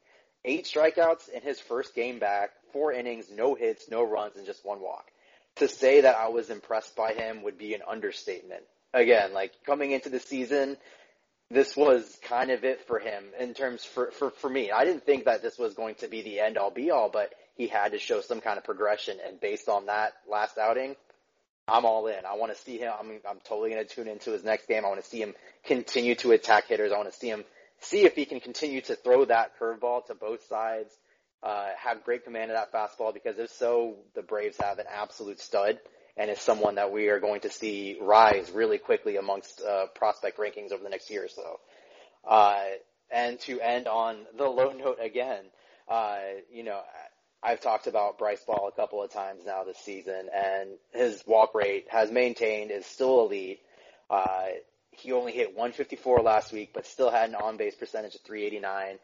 Eight strikeouts in his first game back, four innings, no hits, no runs, and just one walk. To say that I was impressed by him would be an understatement. Again, like coming into the season, this was kind of it for him in terms for, for, for me. I didn't think that this was going to be the end all be all, but he had to show some kind of progression. And based on that last outing, I'm all in. I want to see him. I'm, I'm totally going to tune into his next game. I want to see him continue to attack hitters. I want to see him see if he can continue to throw that curveball to both sides, uh, have great command of that fastball because if so, the Braves have an absolute stud and is someone that we are going to see rise really quickly amongst uh, prospect rankings over the next year or so. Uh, and to end on the low note again, uh, you know, I've talked about Bryce Ball a couple of times now this season, and his walk rate has maintained, is still elite. Uh, he only hit 154 last week, but still had an on base percentage of 389.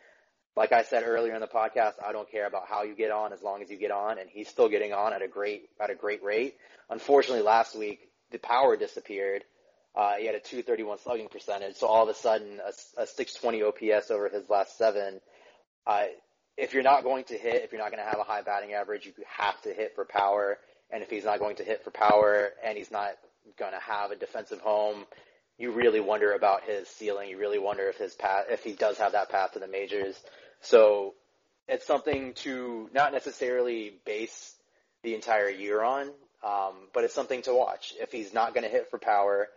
Like I said earlier in the podcast, I don't care about how you get on as long as you get on, and he's still getting on at a great at a great rate. Unfortunately, last week the power disappeared. Uh, he had a 231 slugging percentage, so all of a sudden a, a 620 OPS over his last seven. Uh, if you're not going to hit, if you're not going to have a high batting average, you have to hit for power. And if he's not going to hit for power and he's not going to have a defensive home, you really wonder about his ceiling. You really wonder if his path, if he does have that path to the majors. So it's something to not necessarily base the entire year on, um, but it's something to watch. If he's not going to hit for power,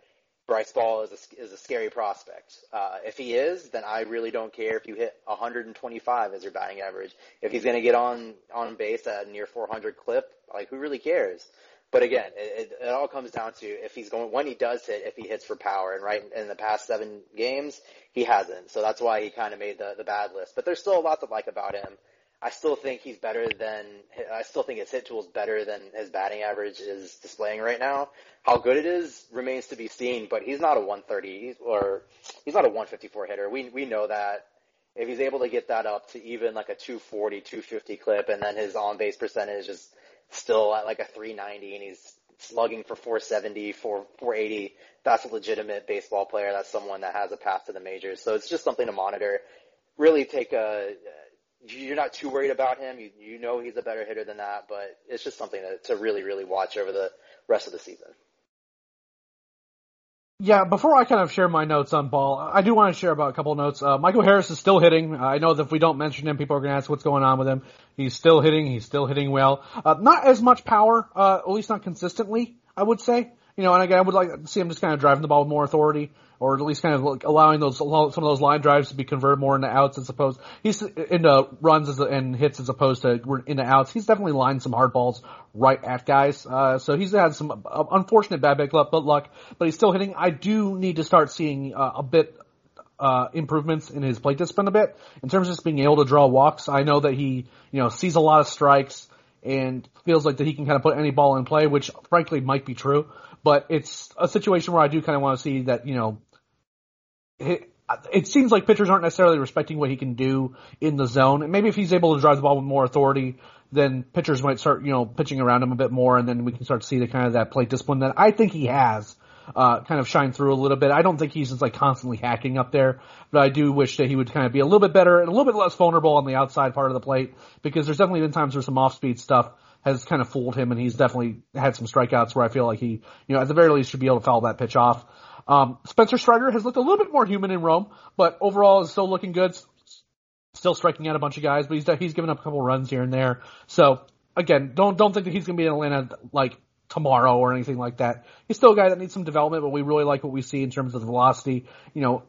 Bryce Ball is a, is a scary prospect. Uh, if he is, then I really don't care if you hit 125 as your batting average. If he's going to get on on base at a near 400 clip, like who really cares? But again, it, it, it all comes down to if he's going when he does hit, if he hits for power. And right in the past seven games, he hasn't. So that's why he kind of made the the bad list. But there's still a lot to like about him. I still think he's better than I still think his hit tool is better than his batting average is displaying right now. How good it is remains to be seen, but he's not a 130 or he's not a 154 hitter. We we know that. If he's able to get that up to even like a 240, 250 clip, and then his on base percentage is still at like a 390, and he's slugging for 470, 4, 480, that's a legitimate baseball player. That's someone that has a path to the majors. So it's just something to monitor. Really take a you're not too worried about him. You you know he's a better hitter than that, but it's just something to, to really really watch over the rest of the season. Yeah, before I kind of share my notes on Ball, I do want to share about a couple of notes. Uh, Michael Harris is still hitting. I know that if we don't mention him, people are going to ask what's going on with him. He's still hitting. He's still hitting well. Uh, not as much power, uh, at least not consistently, I would say. You know, and again, I would like to see him just kind of driving the ball with more authority or at least kind of like allowing those some of those line drives to be converted more into outs as opposed he's into runs as, and hits as opposed to into outs. He's definitely lined some hard balls right at guys. Uh, so he's had some uh, unfortunate bad luck, but luck, but he's still hitting. I do need to start seeing uh, a bit uh, improvements in his plate discipline a bit in terms of just being able to draw walks. I know that he, you know, sees a lot of strikes and feels like that he can kind of put any ball in play, which frankly might be true. But it's a situation where I do kind of want to see that, you know, it seems like pitchers aren't necessarily respecting what he can do in the zone. And maybe if he's able to drive the ball with more authority, then pitchers might start, you know, pitching around him a bit more, and then we can start to see the kind of that plate discipline that I think he has. Uh, kind of shine through a little bit. I don't think he's just like constantly hacking up there, but I do wish that he would kind of be a little bit better and a little bit less vulnerable on the outside part of the plate because there's definitely been times where some off speed stuff has kind of fooled him and he's definitely had some strikeouts where I feel like he, you know, at the very least should be able to foul that pitch off. Um, Spencer Strider has looked a little bit more human in Rome, but overall is still looking good. Still striking out a bunch of guys, but he's he's given up a couple runs here and there. So again, don't don't think that he's going to be in Atlanta like tomorrow or anything like that. He's still a guy that needs some development, but we really like what we see in terms of the velocity. You know,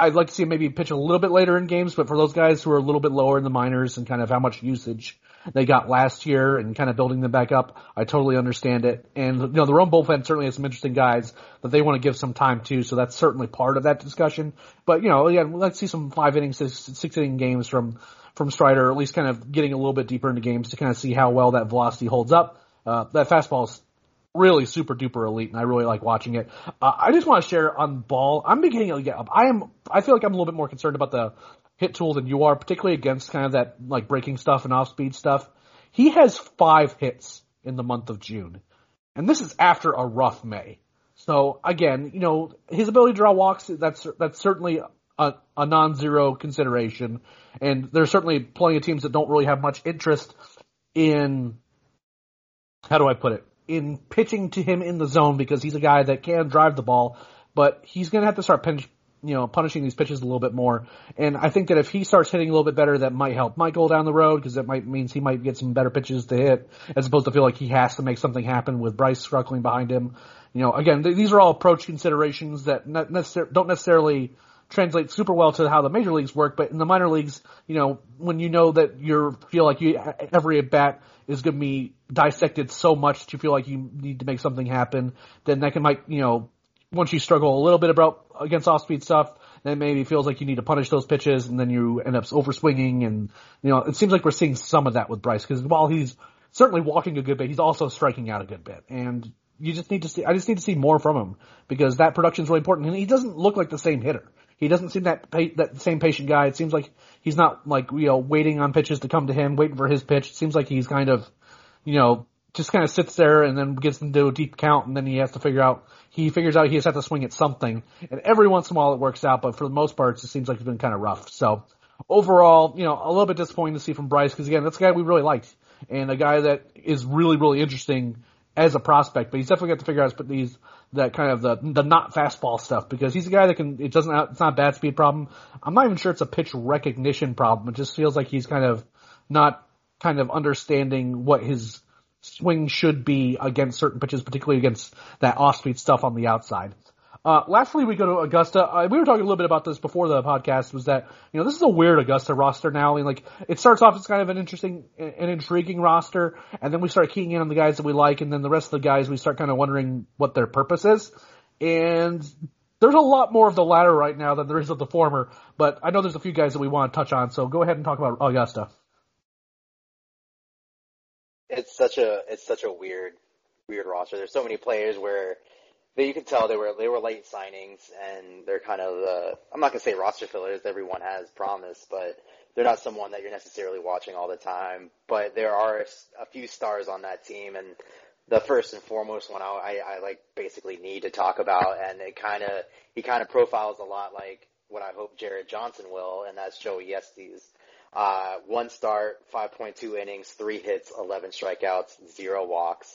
I'd like to see him maybe pitch a little bit later in games, but for those guys who are a little bit lower in the minors and kind of how much usage they got last year and kind of building them back up, I totally understand it. And, you know, the Rome bullpen certainly has some interesting guys that they want to give some time to, so that's certainly part of that discussion. But, you know, again, let's see some five innings, six inning games from, from Strider, at least kind of getting a little bit deeper into games to kind of see how well that velocity holds up. Uh, that fastball is really super duper elite, and I really like watching it. Uh, I just want to share on ball. I'm beginning to get. I am. I feel like I'm a little bit more concerned about the hit tool than you are, particularly against kind of that like breaking stuff and off speed stuff. He has five hits in the month of June, and this is after a rough May. So again, you know, his ability to draw walks, that's, that's certainly a, a non-zero consideration. And there's certainly plenty of teams that don't really have much interest in, how do I put it? In pitching to him in the zone because he's a guy that can drive the ball, but he's going to have to start pinch, you know, punishing these pitches a little bit more. And I think that if he starts hitting a little bit better, that might help Michael down the road because that might means he might get some better pitches to hit as opposed to feel like he has to make something happen with Bryce struggling behind him. You know, again, th- these are all approach considerations that not necessar- don't necessarily translate super well to how the major leagues work, but in the minor leagues, you know, when you know that you feel like you every at bat is going to be dissected so much that you feel like you need to make something happen, then that can might, you know, once you struggle a little bit about against off speed stuff, then maybe feels like you need to punish those pitches and then you end up over swinging and, you know, it seems like we're seeing some of that with Bryce because while he's certainly walking a good bit, he's also striking out a good bit and you just need to see, I just need to see more from him because that production is really important and he doesn't look like the same hitter. He doesn't seem that that same patient guy. It seems like he's not like you know waiting on pitches to come to him, waiting for his pitch. It seems like he's kind of, you know, just kind of sits there and then gets into a deep count, and then he has to figure out. He figures out he has to swing at something, and every once in a while it works out. But for the most part, it seems like it's been kind of rough. So overall, you know, a little bit disappointing to see from Bryce because again, that's a guy we really liked and a guy that is really really interesting as a prospect. But he's definitely got to figure out these that kind of the the not fastball stuff because he's a guy that can it doesn't it's not a bat speed problem. I'm not even sure it's a pitch recognition problem. It just feels like he's kind of not kind of understanding what his swing should be against certain pitches, particularly against that off speed stuff on the outside. Uh, lastly, we go to Augusta. Uh, we were talking a little bit about this before the podcast. Was that you know this is a weird Augusta roster now? I mean, like it starts off as kind of an interesting, an intriguing roster, and then we start keying in on the guys that we like, and then the rest of the guys we start kind of wondering what their purpose is. And there's a lot more of the latter right now than there is of the former. But I know there's a few guys that we want to touch on, so go ahead and talk about Augusta. It's such a it's such a weird weird roster. There's so many players where but you can tell they were they were late signings and they're kind of uh, I'm not gonna say roster fillers. Everyone has promise, but they're not someone that you're necessarily watching all the time. But there are a few stars on that team, and the first and foremost one I, I, I like basically need to talk about, and it kind of he kind of profiles a lot like what I hope Jared Johnson will, and that's Joey Estes. Uh, one start, 5.2 innings, three hits, 11 strikeouts, zero walks.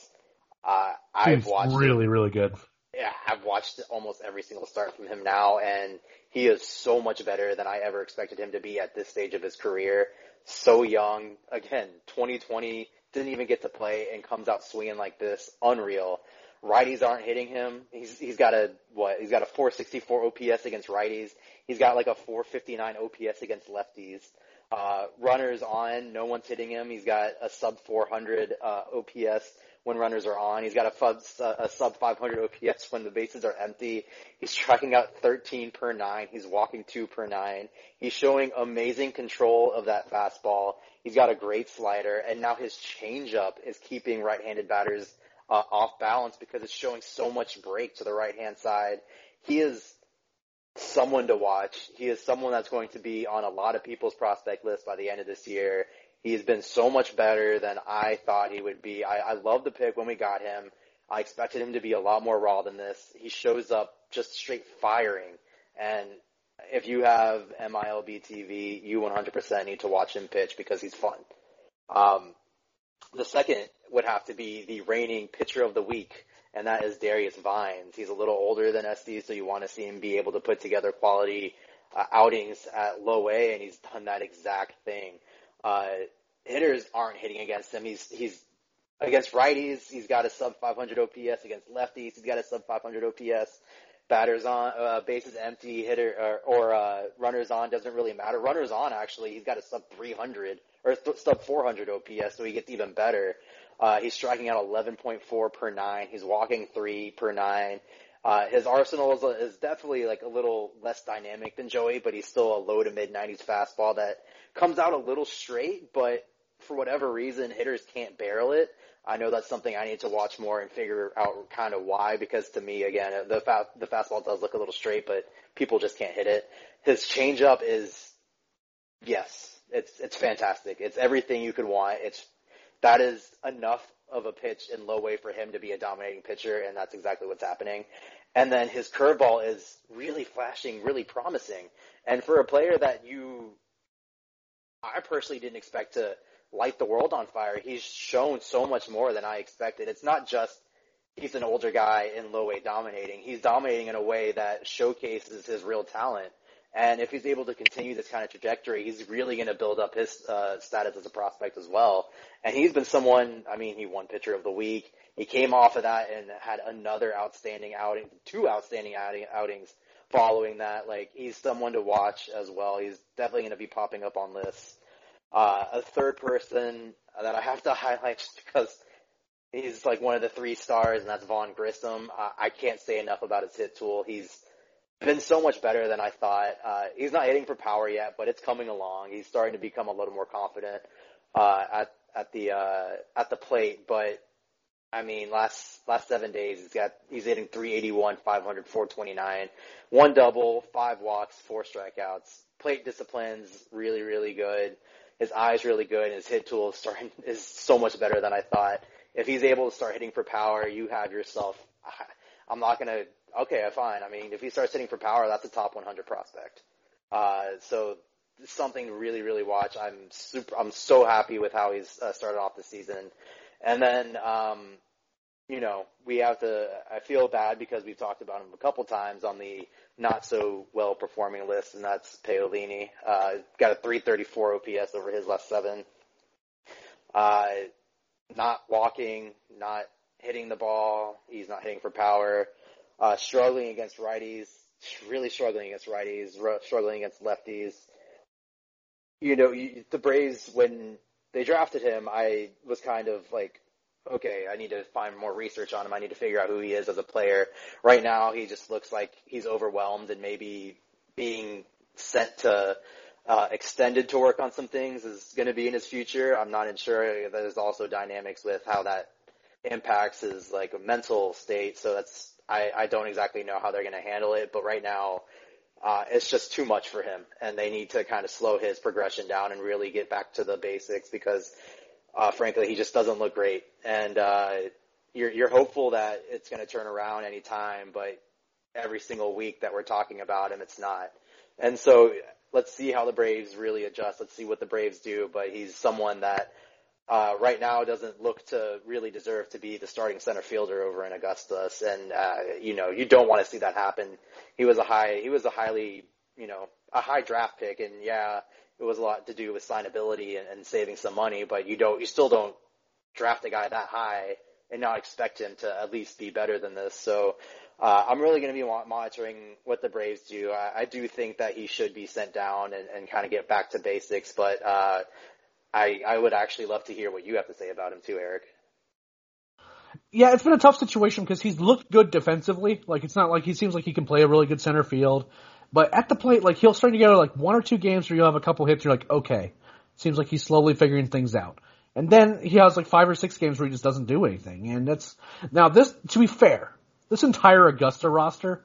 Uh, I've watched really, really good yeah, I've watched almost every single start from him now, and he is so much better than I ever expected him to be at this stage of his career. So young, again, 2020 didn't even get to play and comes out swinging like this, unreal. Righties aren't hitting him. He's he's got a what? He's got a 464 OPS against righties. He's got like a 459 OPS against lefties. Uh, runners on, no one's hitting him. He's got a sub 400 uh, OPS when runners are on. He's got a, a sub 500 OPS when the bases are empty. He's striking out 13 per nine. He's walking two per nine. He's showing amazing control of that fastball. He's got a great slider, and now his changeup is keeping right-handed batters uh, off balance because it's showing so much break to the right-hand side. He is someone to watch. He is someone that's going to be on a lot of people's prospect list by the end of this year. He's been so much better than I thought he would be. I, I love the pick when we got him. I expected him to be a lot more raw than this. He shows up just straight firing. And if you have MILB TV, you 100% need to watch him pitch because he's fun. Um, the second would have to be the reigning pitcher of the week, and that is Darius Vines. He's a little older than Estes, so you want to see him be able to put together quality uh, outings at low A, and he's done that exact thing. Uh, hitters aren't hitting against him. He's he's against righties. He's got a sub 500 OPS against lefties. He's got a sub 500 OPS batters on, uh, bases empty, hitter or, or uh, runners on doesn't really matter. Runners on actually, he's got a sub 300 or th- sub 400 OPS, so he gets even better. Uh, he's striking out 11.4 per nine. He's walking three per nine. Uh, his arsenal is, is definitely like a little less dynamic than Joey, but he's still a low to mid 90s fastball that comes out a little straight, but for whatever reason, hitters can't barrel it. I know that's something I need to watch more and figure out kind of why, because to me, again, the fa- the fastball does look a little straight, but people just can't hit it. His changeup is, yes, it's, it's fantastic. It's everything you could want. It's, that is enough of a pitch in low A for him to be a dominating pitcher, and that's exactly what's happening. And then his curveball is really flashing, really promising. And for a player that you, I personally didn't expect to light the world on fire. He's shown so much more than I expected. It's not just he's an older guy in low A dominating. He's dominating in a way that showcases his real talent. And if he's able to continue this kind of trajectory, he's really going to build up his uh, status as a prospect as well. And he's been someone, I mean, he won pitcher of the week. He came off of that and had another outstanding outing, two outstanding outing, outings following that. Like, he's someone to watch as well. He's definitely going to be popping up on lists. Uh, a third person that I have to highlight just because he's like one of the three stars, and that's Vaughn Grissom. Uh, I can't say enough about his hit tool. He's been so much better than I thought. Uh, he's not hitting for power yet, but it's coming along. He's starting to become a little more confident uh, at at the uh, at the plate. But I mean, last last seven days, he's got he's hitting 381, 500, 429, one double, five walks, four strikeouts. Plate discipline's really really good his eye's really good, his hit tool is starting is so much better than I thought. If he's able to start hitting for power, you have yourself. I'm not gonna. Okay, fine. I mean, if he starts hitting for power, that's a top 100 prospect. Uh, so something really, really watch. I'm super. I'm so happy with how he's uh, started off the season. And then, um, you know, we have to. I feel bad because we've talked about him a couple times on the not so well performing list, and that's Paolini. Uh, got a 334 OPS over his last seven. Uh, not walking, not hitting the ball. He's not hitting for power. Uh, struggling against righties. Really struggling against righties. Struggling against lefties. You know, you, the Braves when they drafted him, I was kind of like okay, I need to find more research on him. I need to figure out who he is as a player. Right now, he just looks like he's overwhelmed and maybe being sent to uh, extended to work on some things is going to be in his future. I'm not sure. There's also dynamics with how that impacts his like mental state. So that's I, I don't exactly know how they're going to handle it. But right now, uh, it's just too much for him, and they need to kind of slow his progression down and really get back to the basics because uh, frankly, he just doesn't look great. And uh, you're, you're hopeful that it's going to turn around anytime, but every single week that we're talking about him, it's not. And so let's see how the Braves really adjust. Let's see what the Braves do. But he's someone that uh, right now doesn't look to really deserve to be the starting center fielder over in Augustus. And uh, you know, you don't want to see that happen. He was a high, he was a highly, you know, a high draft pick, and yeah, it was a lot to do with signability and, and saving some money, but you don't, you still don't draft a guy that high and not expect him to at least be better than this. So, uh, I'm really going to be monitoring what the Braves do. I, I do think that he should be sent down and, and kind of get back to basics, but, uh, I, I would actually love to hear what you have to say about him too, Eric. Yeah, it's been a tough situation because he's looked good defensively. Like it's not like he seems like he can play a really good center field. But at the plate, like he'll start string together like one or two games where you'll have a couple hits. You're like, okay, seems like he's slowly figuring things out. And then he has like five or six games where he just doesn't do anything. And that's now this. To be fair, this entire Augusta roster,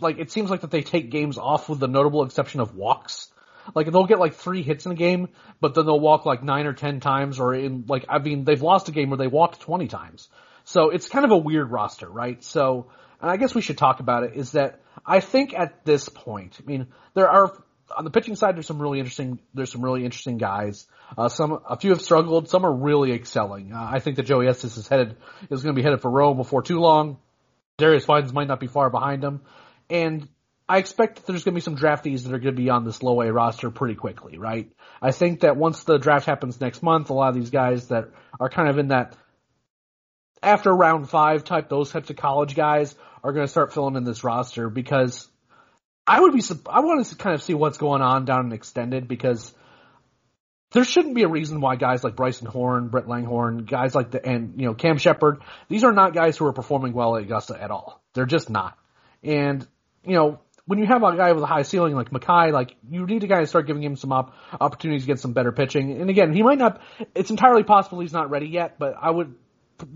like it seems like that they take games off with the notable exception of walks. Like they'll get like three hits in a game, but then they'll walk like nine or ten times, or in like I mean they've lost a game where they walked twenty times. So it's kind of a weird roster, right? So, and I guess we should talk about it. Is that I think at this point, I mean, there are on the pitching side. There's some really interesting. There's some really interesting guys. Uh, some a few have struggled. Some are really excelling. Uh, I think that Joey Estes is headed is going to be headed for Rome before too long. Darius Vines might not be far behind him, and I expect that there's going to be some draftees that are going to be on this low A roster pretty quickly, right? I think that once the draft happens next month, a lot of these guys that are kind of in that after round five type, those types of college guys are going to start filling in this roster because I would be I want to kind of see what's going on down in extended because there shouldn't be a reason why guys like Bryson Horne, Brett Langhorne, guys like the and you know Cam Shepherd, these are not guys who are performing well at Augusta at all. They're just not. And you know when you have a guy with a high ceiling like Mackay, like you need to kind of start giving him some op- opportunities to get some better pitching. And again, he might not. It's entirely possible he's not ready yet, but I would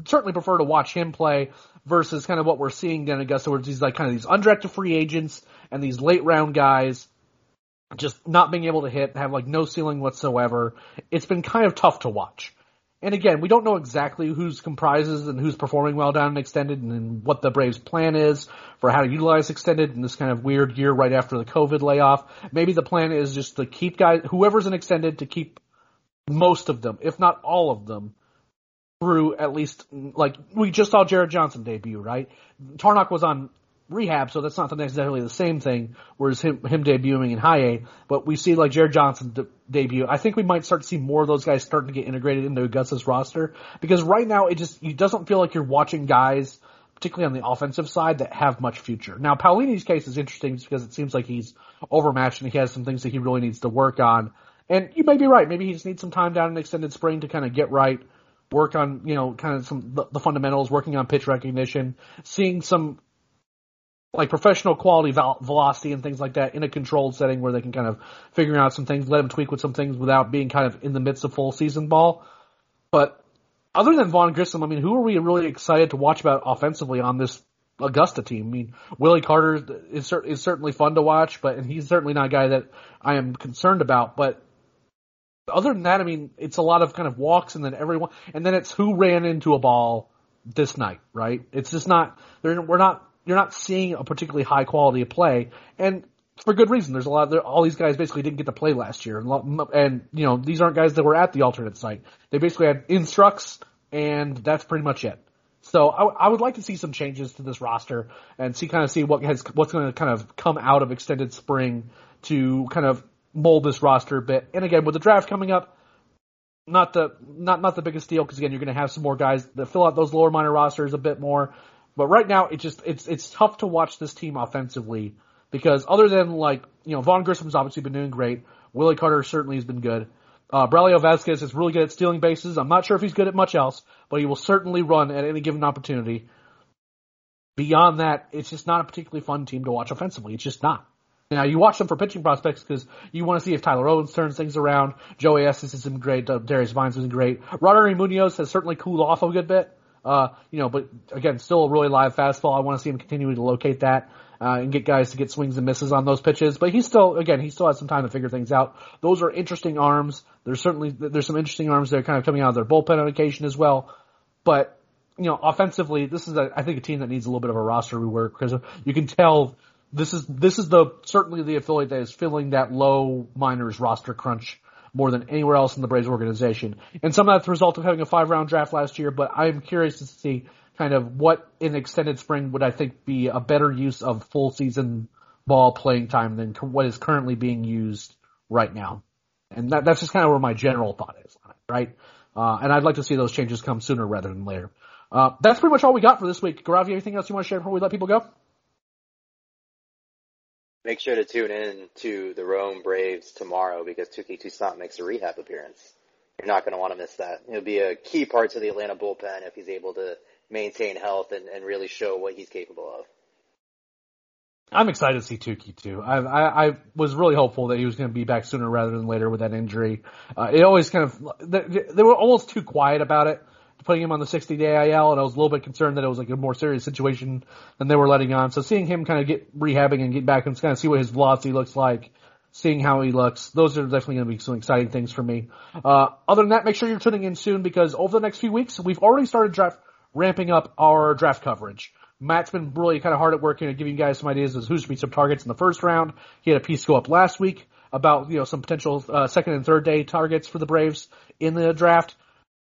certainly prefer to watch him play versus kind of what we're seeing down in Augusta, where he's like kind of these undrafted free agents and these late round guys just not being able to hit, have like no ceiling whatsoever. It's been kind of tough to watch. And again, we don't know exactly who's comprises and who's performing well down in extended and what the Braves plan is for how to utilize extended in this kind of weird year right after the COVID layoff. Maybe the plan is just to keep guys, whoever's in extended to keep most of them, if not all of them, through at least, like, we just saw Jared Johnson debut, right? Tarnok was on rehab, so that's not necessarily the same thing. Whereas him, him debuting in high A, but we see like Jared Johnson de- debut. I think we might start to see more of those guys starting to get integrated into Augusta's roster because right now it just it doesn't feel like you're watching guys, particularly on the offensive side, that have much future. Now Paolini's case is interesting because it seems like he's overmatched and he has some things that he really needs to work on. And you may be right. Maybe he just needs some time down in extended spring to kind of get right work on, you know, kind of some the, the fundamentals, working on pitch recognition, seeing some like professional quality velocity and things like that in a controlled setting where they can kind of figure out some things, let them tweak with some things without being kind of in the midst of full season ball. But other than Vaughn Grissom, I mean, who are we really excited to watch about offensively on this Augusta team? I mean, Willie Carter is, is certainly fun to watch, but and he's certainly not a guy that I am concerned about. But other than that, I mean, it's a lot of kind of walks and then everyone, and then it's who ran into a ball this night, right? It's just not, we're not you're not seeing a particularly high quality of play, and for good reason. There's a lot. Of, all these guys basically didn't get to play last year, and, and you know these aren't guys that were at the alternate site. They basically had instructs, and that's pretty much it. So I, I would like to see some changes to this roster and see kind of see what has what's going to kind of come out of extended spring to kind of mold this roster a bit. And again, with the draft coming up, not the not not the biggest deal because again you're going to have some more guys that fill out those lower minor rosters a bit more. But right now, it just it's it's tough to watch this team offensively because other than like you know Vaughn Grissom's obviously been doing great. Willie Carter certainly has been good. Uh, Braulio Vasquez is really good at stealing bases. I'm not sure if he's good at much else, but he will certainly run at any given opportunity. Beyond that, it's just not a particularly fun team to watch offensively. It's just not. Now you watch them for pitching prospects because you want to see if Tyler Owens turns things around. Joey Estes has been great. Darius Vines has been great. Roddery Munoz has certainly cooled off a good bit. Uh, you know, but again, still a really live fastball. I want to see him continuing to locate that. Uh, and get guys to get swings and misses on those pitches. But he's still, again, he still has some time to figure things out. Those are interesting arms. There's certainly, there's some interesting arms that are kind of coming out of their bullpen on occasion as well. But, you know, offensively, this is, a, I think, a team that needs a little bit of a roster rework because you can tell this is, this is the, certainly the affiliate that is filling that low minors roster crunch more than anywhere else in the Braves organization. And some of that's the result of having a five round draft last year, but I'm curious to see kind of what in extended spring would I think be a better use of full season ball playing time than what is currently being used right now. And that, that's just kind of where my general thought is on it, right? Uh, and I'd like to see those changes come sooner rather than later. Uh, that's pretty much all we got for this week. Garavi, anything else you want to share before we let people go? Make sure to tune in to the Rome Braves tomorrow because Touki Toussaint makes a rehab appearance. You're not going to want to miss that. He'll be a key part to the Atlanta bullpen if he's able to maintain health and, and really show what he's capable of. I'm excited to see Touki too. I, I, I was really hopeful that he was going to be back sooner rather than later with that injury. Uh, it always kind of they, they were almost too quiet about it putting him on the 60 day IL, and I was a little bit concerned that it was like a more serious situation than they were letting on. So seeing him kind of get rehabbing and get back and kind of see what his velocity looks like, seeing how he looks, those are definitely going to be some exciting things for me. Uh, other than that, make sure you're tuning in soon because over the next few weeks, we've already started draft, ramping up our draft coverage. Matt's been really kind of hard at work, know, giving you guys some ideas as who should be some targets in the first round. He had a piece go up last week about, you know, some potential, uh, second and third day targets for the Braves in the draft.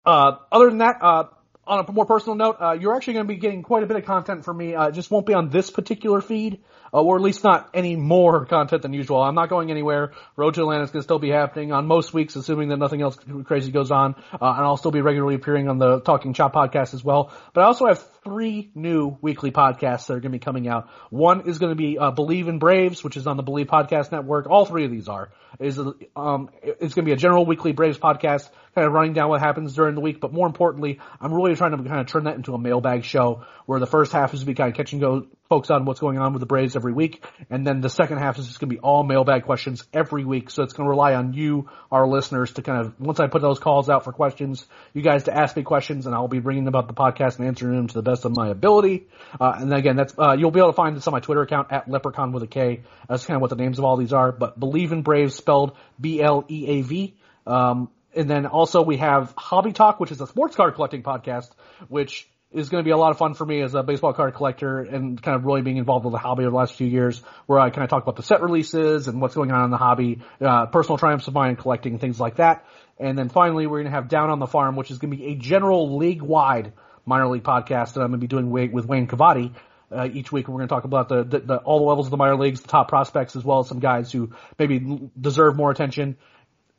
Uh, other than that, uh, on a more personal note, uh, you're actually going to be getting quite a bit of content from me. Uh, it just won't be on this particular feed. Uh, or at least not any more content than usual. I'm not going anywhere. Road to Atlanta is going to still be happening on most weeks, assuming that nothing else crazy goes on, uh, and I'll still be regularly appearing on the Talking Chop podcast as well. But I also have three new weekly podcasts that are going to be coming out. One is going to be uh, Bleav in Braves, which is on the Bleav Podcast Network. All three of these are. Is um, it's going to be a general weekly Braves podcast, kind of running down what happens during the week. But more importantly, I'm really trying to kind of turn that into a mailbag show where the first half is to be kind of catch and go focus on what's going on with the Braves every week, and then the second half is just going to be all mailbag questions every week. So it's going to rely on you, our listeners, to kind of once I put those calls out for questions, you guys to ask me questions, and I'll be bringing them up the podcast and answering them to the best of my ability. Uh, and again, that's uh, you'll be able to find this on my Twitter account at Leprechaun with a K. That's kind of what the names of all these are. But Bleav in Braves spelled B L E A V. Um, and then also we have Hobby Talk, which is a sports card collecting podcast, which is going to be a lot of fun for me as a baseball card collector and kind of really being involved with the hobby over the last few years where I kind of talk about the set releases and what's going on in the hobby, uh, personal triumphs of mine in collecting things like that. And then finally, we're going to have Down on the Farm, which is going to be a general league-wide minor league podcast that I'm going to be doing with Wayne Cavadi. Uh, each week we're going to talk about the, the, the, all the levels of the minor leagues, the top prospects, as well as some guys who maybe deserve more attention.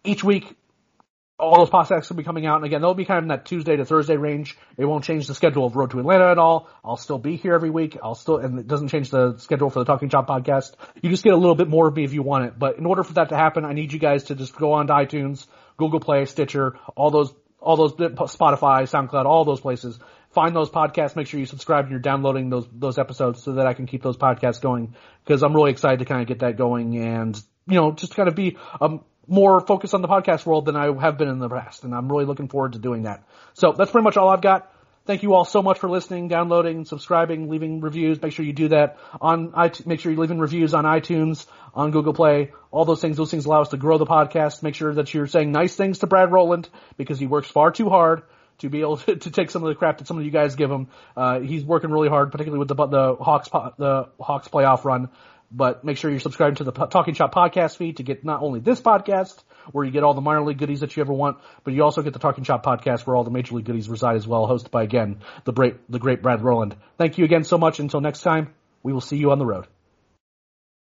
Each week all those podcasts will be coming out, and again, they'll be kind of in that Tuesday to Thursday range. It won't change the schedule of Road to Atlanta at all. I'll still be here every week. I'll still, and it doesn't change the schedule for the Talking Chop podcast. You just get a little bit more of me if you want it. But in order for that to happen, I need you guys to just go on to iTunes, Google Play, Stitcher, all those, all those, Spotify, SoundCloud, all those places. Find those podcasts. Make sure you subscribe and you're downloading those those episodes so that I can keep those podcasts going. Because I'm really excited to kind of get that going and you know just kind of be um more focused on the podcast world than I have been in the past, and I'm really looking forward to doing that. So that's pretty much all I've got. Thank you all so much for listening, downloading, subscribing, leaving reviews. Make sure you do that on make sure you're leaving reviews on iTunes, on Google Play, all those things. Those things allow us to grow the podcast. Make sure that you're saying nice things to Brad Rowland because he works far too hard to be able to, to take some of the crap that some of you guys give him. Uh, he's working really hard, particularly with the the Hawks the Hawks playoff run. But make sure you're subscribing to the Talking Chop podcast feed to get not only this podcast, where you get all the minor league goodies that you ever want, but you also get the Talking Chop podcast where all the major league goodies reside as well, hosted by again, the great, the great Brad Rowland. Thank you again so much. Until next time, we will see you on the road.